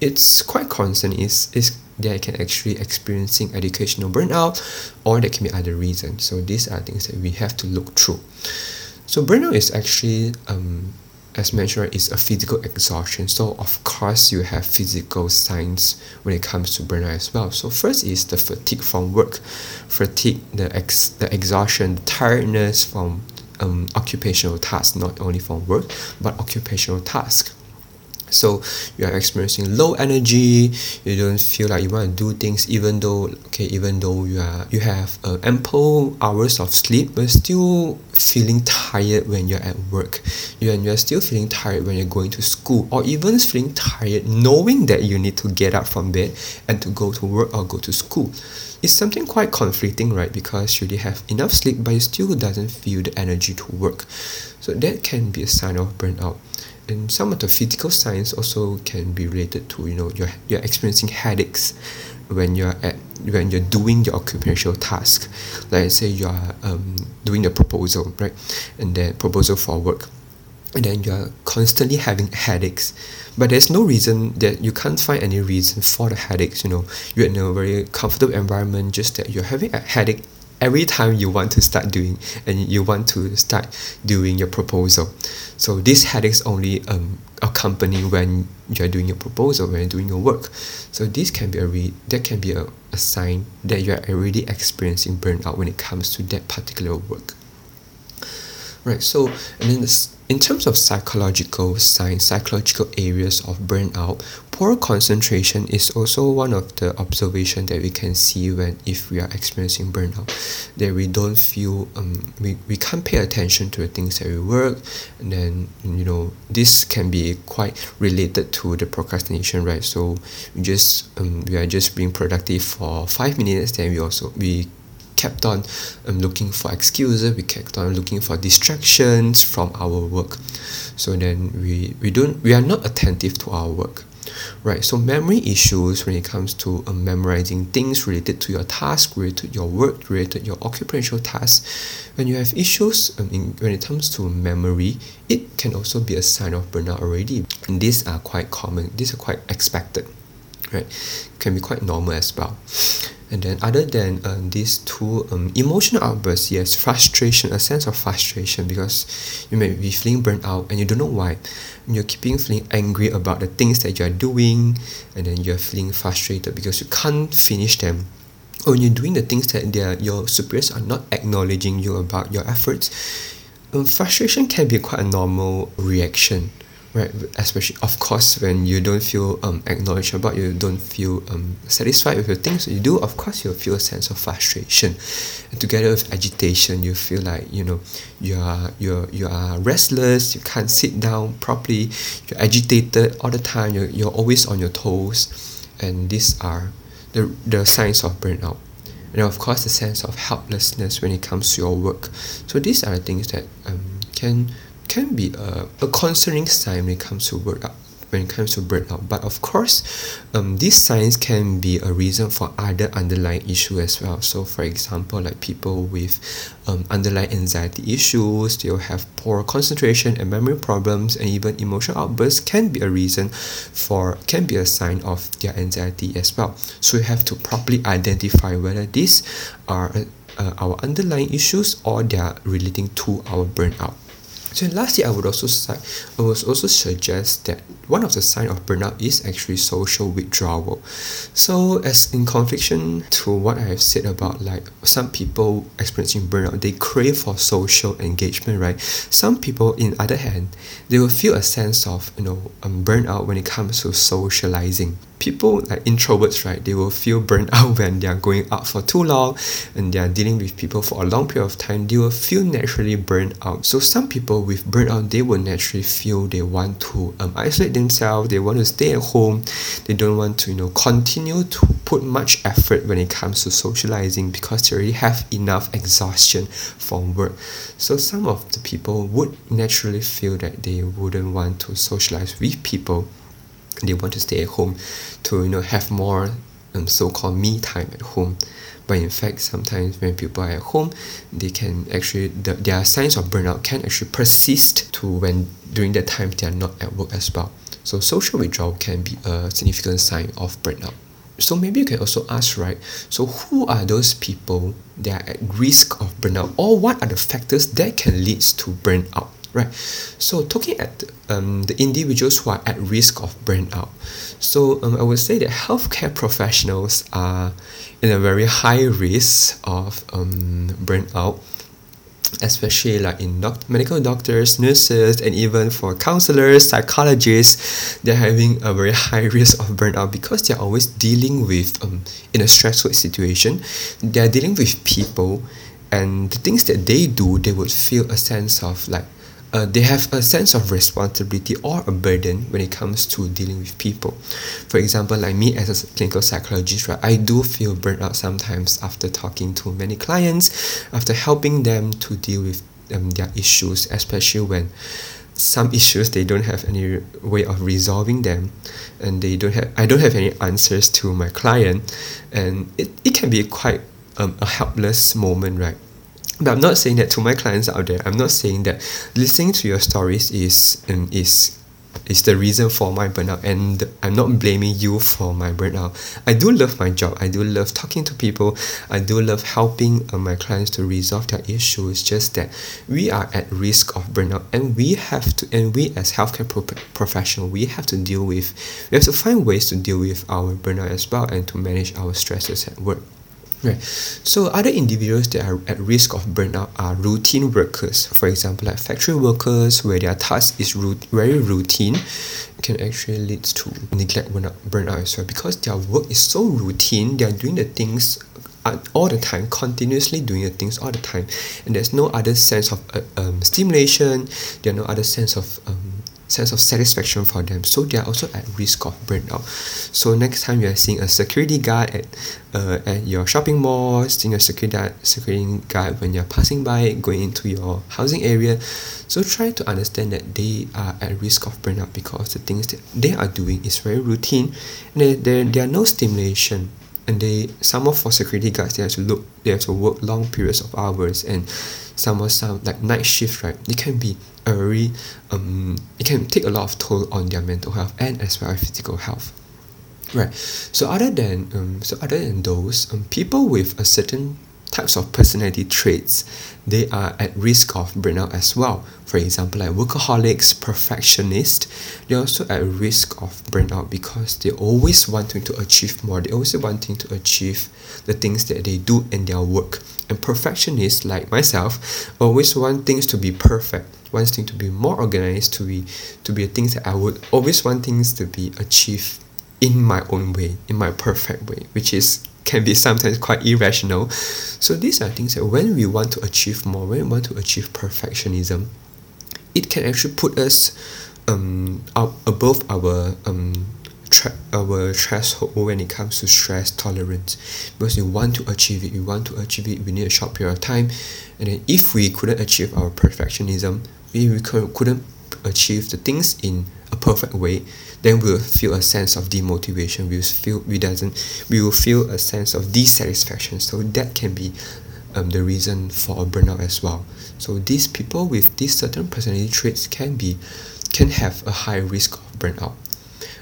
it's quite constant is is they can actually experiencing educational burnout or there can be other reasons. So these are things that we have to look through. So burnout is actually um, as mentioned is a physical exhaustion. So of course you have physical signs when it comes to burnout as well. So first is the fatigue from work fatigue the ex the exhaustion the tiredness from um, occupational tasks not only from work but occupational tasks so you are experiencing low energy you don't feel like you want to do things even though okay even though you are you have uh, ample hours of sleep but still feeling tired when you're at work. You and you're still feeling tired when you're going to school or even feeling tired knowing that you need to get up from bed and to go to work or go to school. It's something quite conflicting right? Because you have enough sleep but you still doesn't feel the energy to work. So that can be a sign of burnout and some of the physical signs also can be related to you know you're, you're experiencing headaches when you're at when you're doing your occupational task. Like say you're um, doing a proposal right? And then proposal for work. And then you're constantly having headaches. But there's no reason that you can't find any reason for the headaches you know. You're in a very comfortable environment just that you're having a headache every time you want to start doing and you want to start doing your proposal. So this headaches only um, accompany when you're doing your proposal when you're doing your work. So this can be a re- that can be a, a sign that you're already experiencing burnout when it comes to that particular work. Right so and then this, in terms of psychological signs psychological areas of burnout poor concentration is also one of the observation that we can see when if we are experiencing burnout that we don't feel um we, we can't pay attention to the things that we work and then you know this can be quite related to the procrastination right? So we just um, we are just being productive for five minutes then we also we kept on um, looking for excuses. We kept on looking for distractions from our work. So then we we don't we are not attentive to our work. Right so memory issues when it comes to um, memorizing things related to your task related to your work related to your occupational tasks when you have issues um, in, when it comes to memory it can also be a sign of burnout already. And these are quite common these are quite expected. Right can be quite normal as well And then, other than um, these two um, emotional outbursts, yes, frustration, a sense of frustration because you may be feeling burnt out and you don't know why. You're keeping feeling angry about the things that you're doing, and then you're feeling frustrated because you can't finish them. Or when you're doing the things that your superiors are not acknowledging you about your efforts, um, frustration can be quite a normal reaction right especially of course when you don't feel um acknowledged about you don't feel um satisfied with the things you do of course you'll feel a sense of frustration. And together with agitation you feel like you know you are you're you are restless you can't sit down properly you're agitated all the time you're, you're always on your toes. And these are the the signs of burnout. And of course the sense of helplessness when it comes to your work. So these are the things that um, can can be a, a concerning sign when it comes to burnout when it comes to burnout but of course um, these signs can be a reason for other underlying issue as well. So for example like people with um, underlying anxiety issues they'll have poor concentration and memory problems and even emotional outbursts can be a reason for can be a sign of their anxiety as well. So you have to properly identify whether these are uh, our underlying issues or they are relating to our burnout so lastly, I would also say, I would also suggest that one of the sign of burnout is actually social withdrawal. So as in confliction to what I have said about like some people experiencing burnout, they crave for social engagement, right? Some people, in other hand, they will feel a sense of you know um, burnout when it comes to socializing people like introverts right they will feel burnt out when they are going out for too long and they are dealing with people for a long period of time. They will feel naturally burnt out. So some people with burnout they will naturally feel they want to um, isolate themselves. They want to stay at home. They don't want to you know continue to put much effort when it comes to socializing because they already have enough exhaustion from work. So some of the people would naturally feel that they wouldn't want to socialize with people they want to stay at home to you know have more um, so-called me time at home. But in fact sometimes when people are at home they can actually the, their signs of burnout can actually persist to when during that time they are not at work as well. So social withdrawal can be a significant sign of burnout. So maybe you can also ask right so who are those people that are at risk of burnout? Or what are the factors that can lead to burnout right. So talking at um, the individuals who are at risk of burnout. So um, i would say that healthcare professionals are in a very high risk of um, burnout especially like in doc- medical doctors, nurses, and even for counselors, psychologists, they're having a very high risk of burnout because they're always dealing with, um, in a stressful situation, they're dealing with people, and the things that they do, they would feel a sense of like uh, they have a sense of responsibility or a burden when it comes to dealing with people. For example, like me as a clinical psychologist, right, I do feel burnt out sometimes after talking to many clients, after helping them to deal with um, their issues, especially when some issues they don't have any way of resolving them and they don't have I don't have any answers to my client and it, it can be quite um, a helpless moment right but I'm not saying that to my clients out there. I'm not saying that listening to your stories is um, is is the reason for my burnout and I'm not blaming you for my burnout. I do love my job. I do love talking to people. I do love helping uh, my clients to resolve their issues. Just that we are at risk of burnout and we have to and we as healthcare pro- professional we have to deal with we have to find ways to deal with our burnout as well and to manage our stresses at work. Right. So other individuals that are at risk of burnout are routine workers. For example, like factory workers where their task is root, very routine can actually lead to neglect burnout, burnout as well because their work is so routine. They are doing the things all the time, continuously doing the things all the time, and there's no other sense of uh, um, stimulation. There are no other sense of um, sense of satisfaction for them. So they are also at risk of burnout. So next time you are seeing a security guard at uh, at your shopping mall seeing a security security guard when you're passing by going into your housing area so try to understand that they are at risk of burnout because the things that they are doing is very routine. And there, there, there are no stimulation. And they some of for security guards they have to look they have to work long periods of hours. And some of some like night shift right it can be a very um it can take a lot of toll on their mental health and as well as physical health Right. So other than um, so other than those um, people with a certain types of personality traits, they are at risk of burnout as well. For example, like workaholics, perfectionists, they're also at risk of burnout because they're always wanting to achieve more. They're always wanting to achieve the things that they do in their work. And perfectionists like myself always want things to be perfect, wants things to be more organized, to be to be things that I would always want things to be achieved in my own way, in my perfect way, which is can be sometimes quite irrational. So these are things that when we want to achieve more, when we want to achieve perfectionism, it can actually put us um up above our um our threshold when it comes to stress tolerance because we want to achieve it we want to achieve it within a short period of time and then if we couldn't achieve our perfectionism we, we couldn't achieve the things in a perfect way then we'll feel a sense of demotivation. We'll feel we doesn't we will feel a sense of dissatisfaction. So that can be um, the reason for a burnout as well. So these people with these certain personality traits can be can have a high risk of burnout.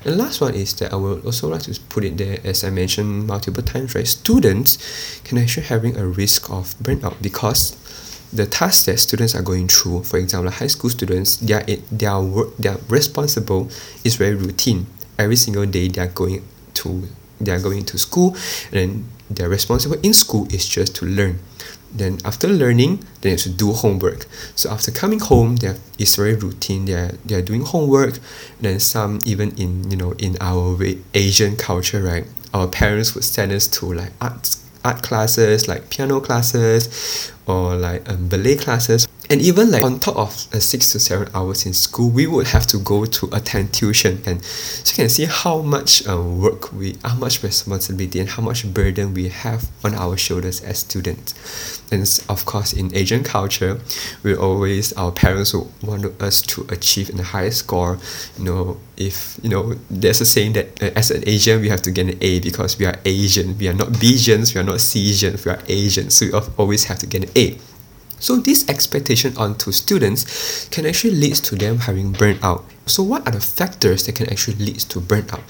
And last one is that I would also like to put it there as I mentioned multiple times right? Students can actually having a risk of burnout because the tasks that students are going through, for example, high school students, their their work, their responsible is very routine. Every single day they are going to they are going to school, and their responsible in school is just to learn. Then after learning, they have to do homework. So after coming home, they it's very routine. They are they are doing homework. Then some even in you know in our Asian culture, right? Our parents would send us to like arts art classes like piano classes or like um, ballet classes. And even like on top of uh, six to seven hours in school we would have to go to attend tuition. And so you can see how much um, work we how much responsibility and how much burden we have on our shoulders as students. And of course in asian culture we always our parents would want us to achieve a high score. You know if you know there's a saying that uh, as an asian we have to get an a because we are asian. We are not Bajans we are not Cesians we are asians. So we always have to get an a so this expectation onto students can actually lead to them having burnout. So what are the factors that can actually lead to burnout?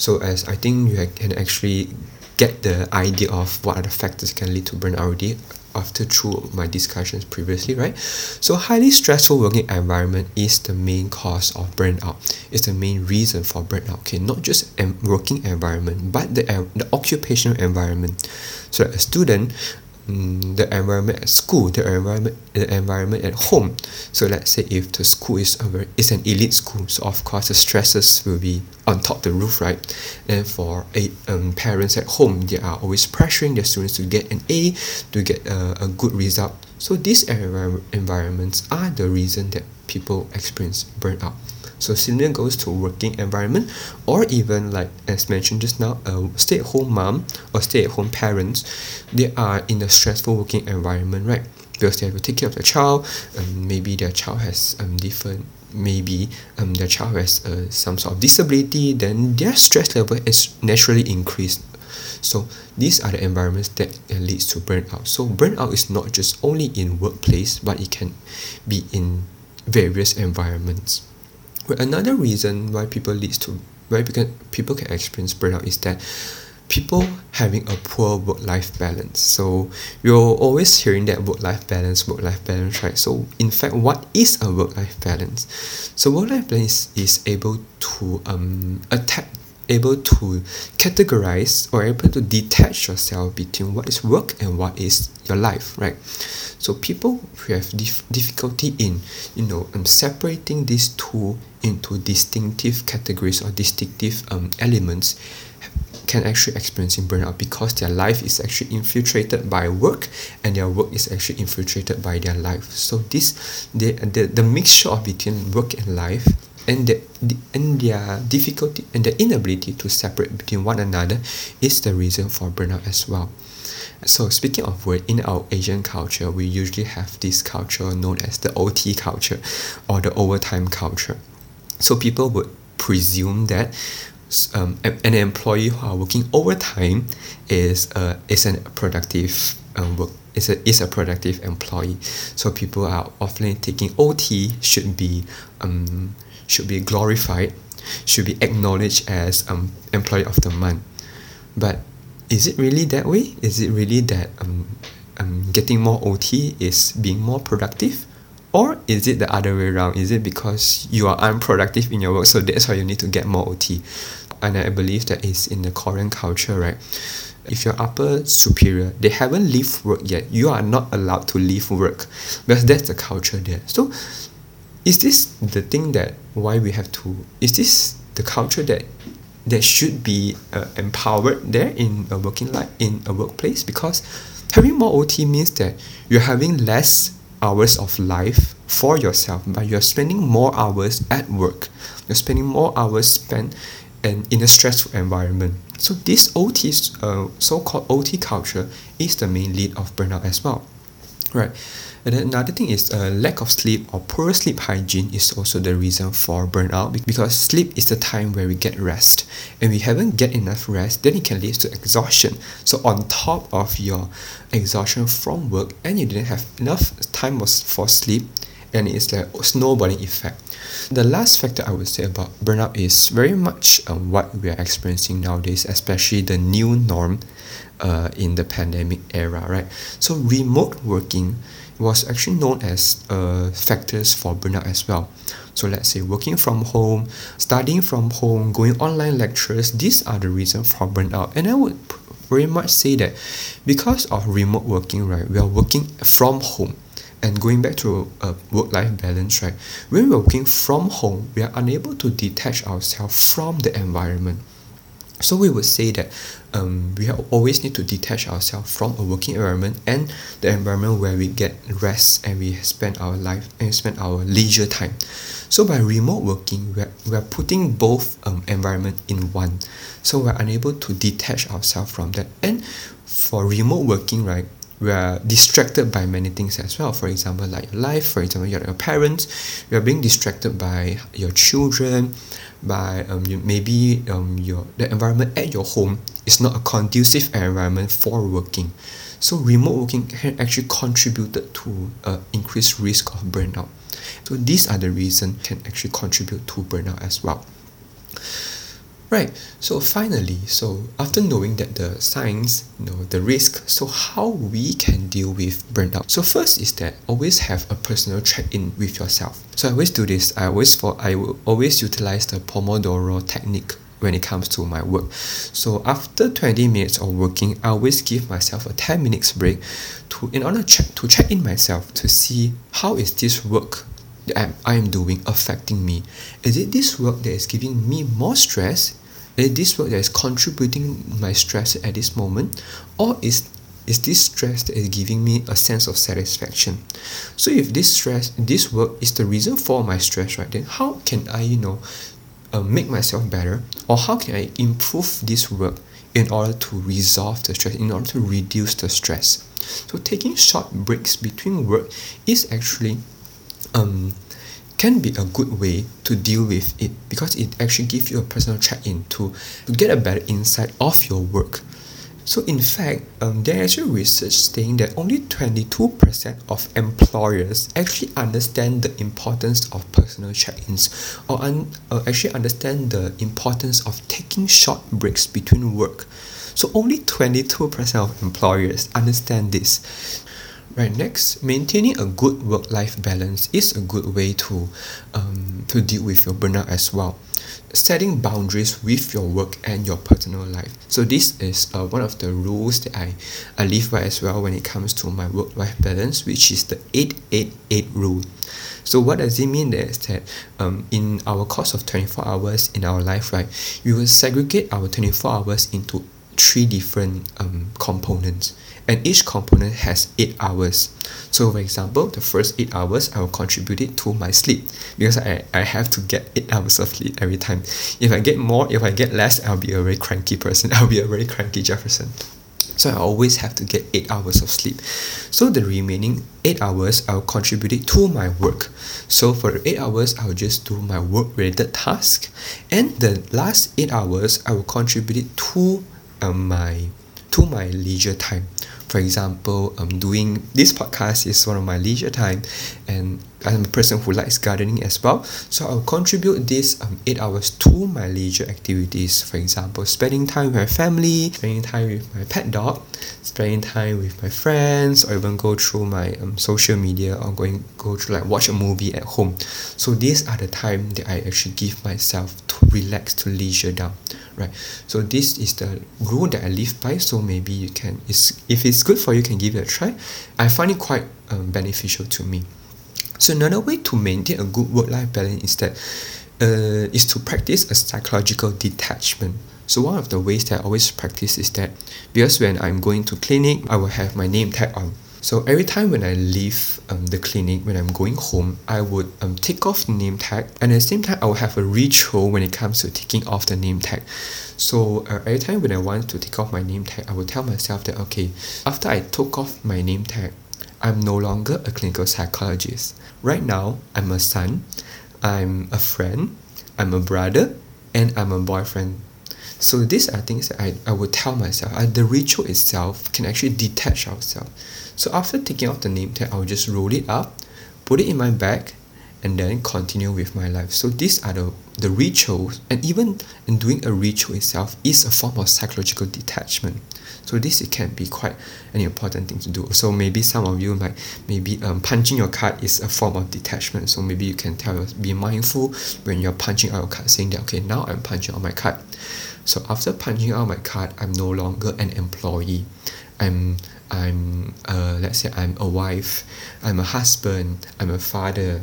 So as I think you can actually get the idea of what are the factors that can lead to burnout already after through my discussions previously, right? So highly stressful working environment is the main cause of burnout. It's the main reason for burnout. Okay, not just a working environment, but the the occupational environment. So a student mm, the environment at school, the environment the environment at home. So let's say if the school is a very, is an elite school, so of course the stresses will be on top the roof, right? And for a um, parents at home, they are always pressuring their students to get an A, to get a, a good result. So these envir- environments are the reason that people experience burnout. So similar goes to working environment or even like as mentioned just now, a stay-at-home mom or stay-at-home parents, they are in a stressful working environment, right? Because they have to take care of their child, and maybe their child has um, different maybe um, their child has uh, some sort of disability, then their stress level is naturally increased. So these are the environments that leads to burnout. So burnout is not just only in workplace, but it can be in various environments. Another reason why people leads to why people people can experience burnout is that people having a poor work-life balance. So you're always hearing that work-life balance, work-life balance, right? So in fact, what is a work-life balance? So work-life balance is able to um attack able to categorize or able to detach yourself between what is work and what is your life right? So people who have dif- difficulty in you know um, separating these two into distinctive categories or distinctive um, elements can actually experiencing burnout because their life is actually infiltrated by work and their work is actually infiltrated by their life. So this the, the, the mixture of between work and life and the, and their difficulty and the inability to separate between one another is the reason for burnout as well. So speaking of work, in our Asian culture, we usually have this culture known as the OT culture or the overtime culture. So people would presume that um, an employee who are working overtime is a is a productive um, work is a is a productive employee. So people are often taking OT should be um should be glorified should be acknowledged as um, employee of the month. But is it really that way? Is it really that um, um, getting more OT is being more productive? Or is it the other way around? Is it because you are unproductive in your work, so that's why you need to get more OT? And I believe that is in the Korean culture, right? If your upper superior, they haven't leave work yet, you are not allowed to leave work because that's the culture there. So, is this the thing that why we have to? Is this the culture that that should be uh, empowered there in a working life in a workplace? Because having more OT means that you're having less hours of life for yourself, but you're spending more hours at work. You're spending more hours spent and in a stressful environment. So this OT, uh, so-called OT culture, is the main lead of burnout as well, right? And then another thing is uh, lack of sleep or poor sleep hygiene is also the reason for burnout because sleep is the time where we get rest. And we haven't get enough rest then it can lead to exhaustion. So on top of your exhaustion from work and you didn't have enough time for sleep and it's like a snowballing effect. The last factor I would say about burnout is very much um, what we are experiencing nowadays, especially the new norm uh, in the pandemic era, right? So remote working was actually known as uh, factors for burnout as well. So let's say working from home, studying from home, going online lectures, these are the reasons for burnout. And I would very much say that because of remote working, right, we are working from home and going back to a work-life balance right when we're working from home we are unable to detach ourselves from the environment so we would say that um, we always need to detach ourselves from a working environment and the environment where we get rest and we spend our life and spend our leisure time. So by remote working we're, we're putting both um, environment in one. So we're unable to detach ourselves from that. And for remote working right we are distracted by many things as well. For example, like your life, for example, you're your parents, you are being distracted by your children, by um, you, maybe um, your the environment at your home is not a conducive environment for working. So remote working can actually contributed to uh, increased risk of burnout. So these are the reasons can actually contribute to burnout as well. Right. So finally, so after knowing that the signs, you know, the risk, so how we can deal with burnout. So first is that always have a personal check-in with yourself. So I always do this. I always for I will always utilize the Pomodoro technique when it comes to my work. So after 20 minutes of working, I always give myself a 10 minutes break to in order to check to check in myself to see how is this work that I am doing affecting me. Is it this work that is giving me more stress? Is this work that is contributing my stress at this moment? Or is is this stress that is giving me a sense of satisfaction? So if this stress this work is the reason for my stress right then how can i you know uh, make myself better? Or how can i improve this work in order to resolve the stress in order to reduce the stress? So taking short breaks between work is actually um, can be a good way to deal with it because it actually gives you a personal check-in to, to get a better insight of your work. So in fact, um, there is actually research saying that only 22% of employers actually understand the importance of personal check-ins or un- uh, actually understand the importance of taking short breaks between work. So only 22% of employers understand this. Right, next, maintaining a good work-life balance is a good way to, um, to deal with your burnout as well. Setting boundaries with your work and your personal life. So this is uh, one of the rules that I, I live by as well when it comes to my work-life balance, which is the 888 rule. So what does it mean is that um, in our course of 24 hours in our life, right, we will segregate our 24 hours into three different um, components and each component has 8 hours. So for example, the first 8 hours I will contribute it to my sleep because I, I have to get 8 hours of sleep every time. If I get more, if I get less, I'll be a very cranky person. I'll be a very cranky Jefferson. So I always have to get 8 hours of sleep. So the remaining 8 hours I'll contribute it to my work. So for 8 hours I'll just do my work related task and the last 8 hours I will contribute it to um, my to my leisure time for example, um, doing this podcast is one of my leisure time, and I'm a person who likes gardening as well. So I'll contribute these um, eight hours to my leisure activities. For example, spending time with my family, spending time with my pet dog, spending time with my friends, or even go through my um, social media or going go through like watch a movie at home. So these are the time that I actually give myself to relax, to leisure down, right? So this is the rule that I live by. So maybe you can, is if it's good for you, can give it a try. I find it quite um, beneficial to me. So another way to maintain a good work-life balance is that uh, is to practice a psychological detachment. So one of the ways that I always practice is that because when I'm going to clinic, I will have my name tag on. So every time when I leave um, the clinic, when I'm going home, I would um, take off the name tag, and at the same time, I will have a ritual when it comes to taking off the name tag. So uh, every time when I want to take off my name tag, I will tell myself that okay, after I took off my name tag, I'm no longer a clinical psychologist. Right now, I'm a son, I'm a friend, I'm a brother, and I'm a boyfriend. So these are things that I, I would tell myself. I, the ritual itself can actually detach ourselves. So after taking off the name tag, I'll just roll it up, put it in my bag, and then continue with my life. So these are the, the rituals, and even in doing a ritual itself is a form of psychological detachment. So this it can be quite an important thing to do. So maybe some of you might maybe um, punching your card is a form of detachment. So maybe you can tell be mindful when you're punching out your card, saying that okay now I'm punching out my card. So after punching out my card, I'm no longer an employee. I'm I'm uh, let's say I'm a wife, I'm a husband, I'm a father,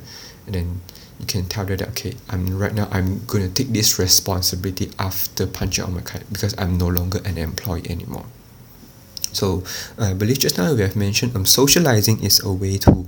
and then you can tell them that okay I'm right now I'm gonna take this responsibility after punching out my card because I'm no longer an employee anymore. So I believe just now we have mentioned um, socializing is a way to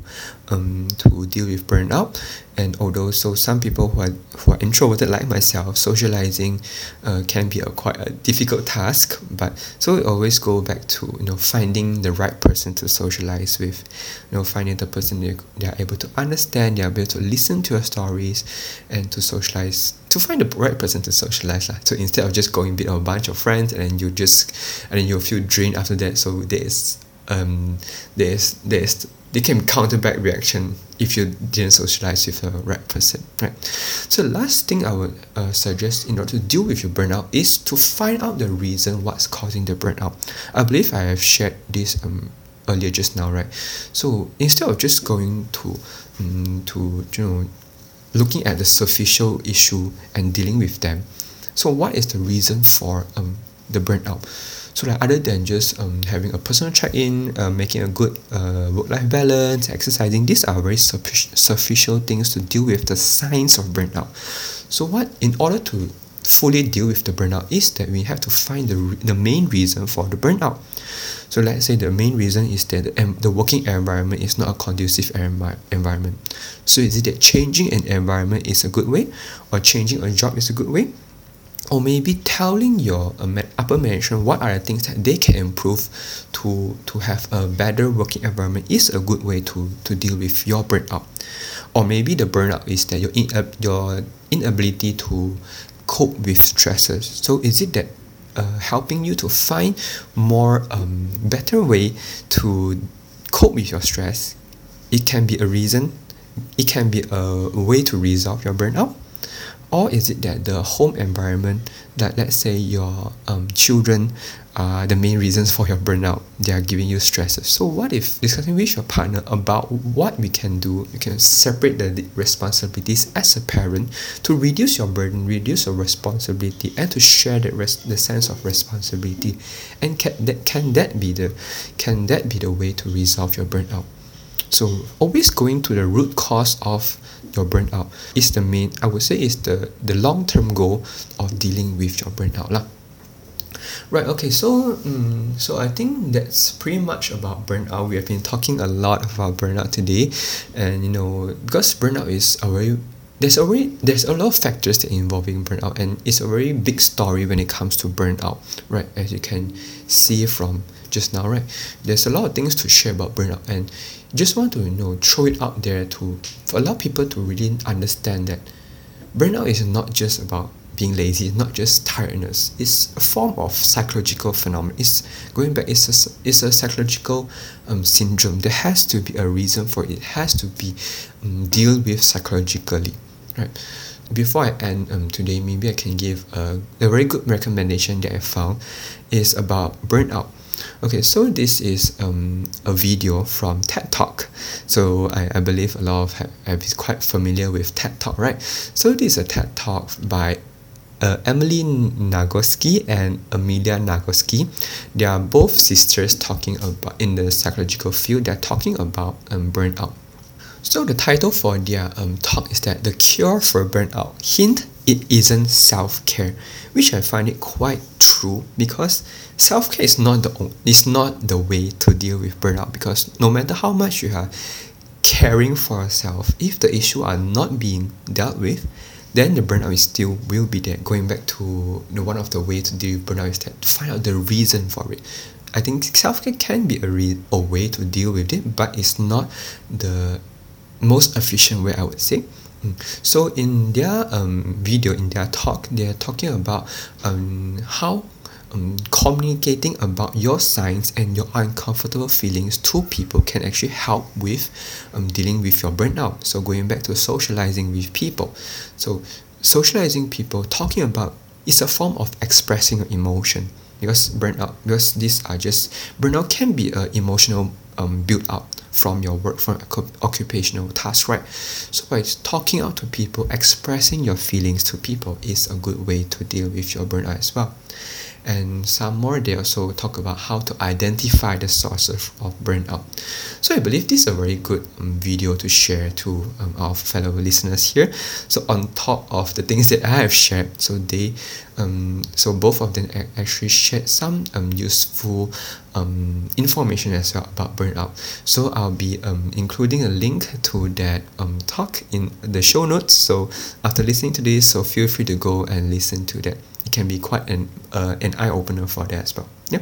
um, to deal with burnout and although so some people who are who are introverted like myself socializing uh, can be a quite a difficult task but so we always go back to you know finding the right person to socialize with you know finding the person they, they are able to understand they are able to listen to your stories and to socialize to find the right person to socialize lah. so instead of just going with a bunch of friends and then you just and then you feel drained after that so there's um there's there's they can counter back reaction if you didn't socialize with the right person right? So last thing i would uh, suggest in order to deal with your burnout is to find out the reason what's causing the burnout. I believe i have shared this um, earlier just now right? So instead of just going to um, to you know looking at the superficial issue and dealing with them so what is the reason for um, the burnout so like other than just um, having a personal check-in, uh, making a good uh, work-life balance, exercising, these are very superficial things to deal with the signs of burnout. So what in order to fully deal with the burnout is that we have to find the, the main reason for the burnout. So let's say the main reason is that the, the working environment is not a conducive envi- environment. So is it that changing an environment is a good way or changing a job is a good way? Or maybe telling your upper management what are the things that they can improve to to have a better working environment is a good way to to deal with your burnout. Or maybe the burnout is that your in, uh, your inability to cope with stresses. So is it that uh, helping you to find more um, better way to cope with your stress it can be a reason it can be a way to resolve your burnout or is it that the home environment that let's say your um, children are the main reasons for your burnout they are giving you stresses? So what if discussing with your partner about what we can do you can separate the responsibilities as a parent to reduce your burden reduce your responsibility and to share that res- the sense of responsibility? And can that can that be the can that be the way to resolve your burnout? So always going to the root cause of your burnout is the main I would say is the the long term goal of dealing with your burnout lah. Right, okay, so um, so I think that's pretty much about burnout. We have been talking a lot about burnout today, and you know because burnout is a very there's a very there's a lot of factors that involving burnout, and it's a very big story when it comes to burnout. Right, as you can see from just now, right? There's a lot of things to share about burnout, and just want to you know throw it out there to allow people to really understand that burnout is not just about being lazy is not just tiredness. It's a form of psychological phenomenon. It's going back it's a, it's a psychological um, syndrome. There has to be a reason for it, it has to be um, deal with psychologically right? Before I end um, today maybe I can give a, a very good recommendation that I found is about burnout okay so this is um, a video from TED Talk so I, I believe a lot of have, have quite familiar with TED Talk right so this is a TED Talk by uh, Emily Nagoski and Amelia Nagoski. They are both sisters talking about in the psychological field. They're talking about um, burnout. So the title for their um, talk is that the cure for burnout. Hint: it isn't self-care, which I find it quite true because self-care is not the is not the way to deal with burnout because no matter how much you are caring for yourself, if the issue are not being dealt with, then the burnout is still will be there. Going back to the one of the way to deal with burnout is that find out the reason for it. I think self care can be a re- a way to deal with it, but it's not the most efficient way I would say. Mm. So in their um, video, in their talk, they are talking about um, how um, communicating about your signs and your uncomfortable feelings to people can actually help with um, dealing with your burnout. So going back to socializing with people. So socializing people, talking about is a form of expressing your emotion because burnout because these are just burnout can be an emotional um, build up from your work from occupational task right? So by talking out to people expressing your feelings to people is a good way to deal with your burnout as well and some more they also talk about how to identify the sources of burnout. So i believe this is a very good um, video to share to um, our fellow listeners here. So on top of the things that i have shared so they um, so both of them actually shared some um, useful um, information as well about burnout. So i'll be um, including a link to that um, talk in the show notes. So after listening to this so feel free to go and listen to that can be quite an uh, an eye opener for that as well. Yeah.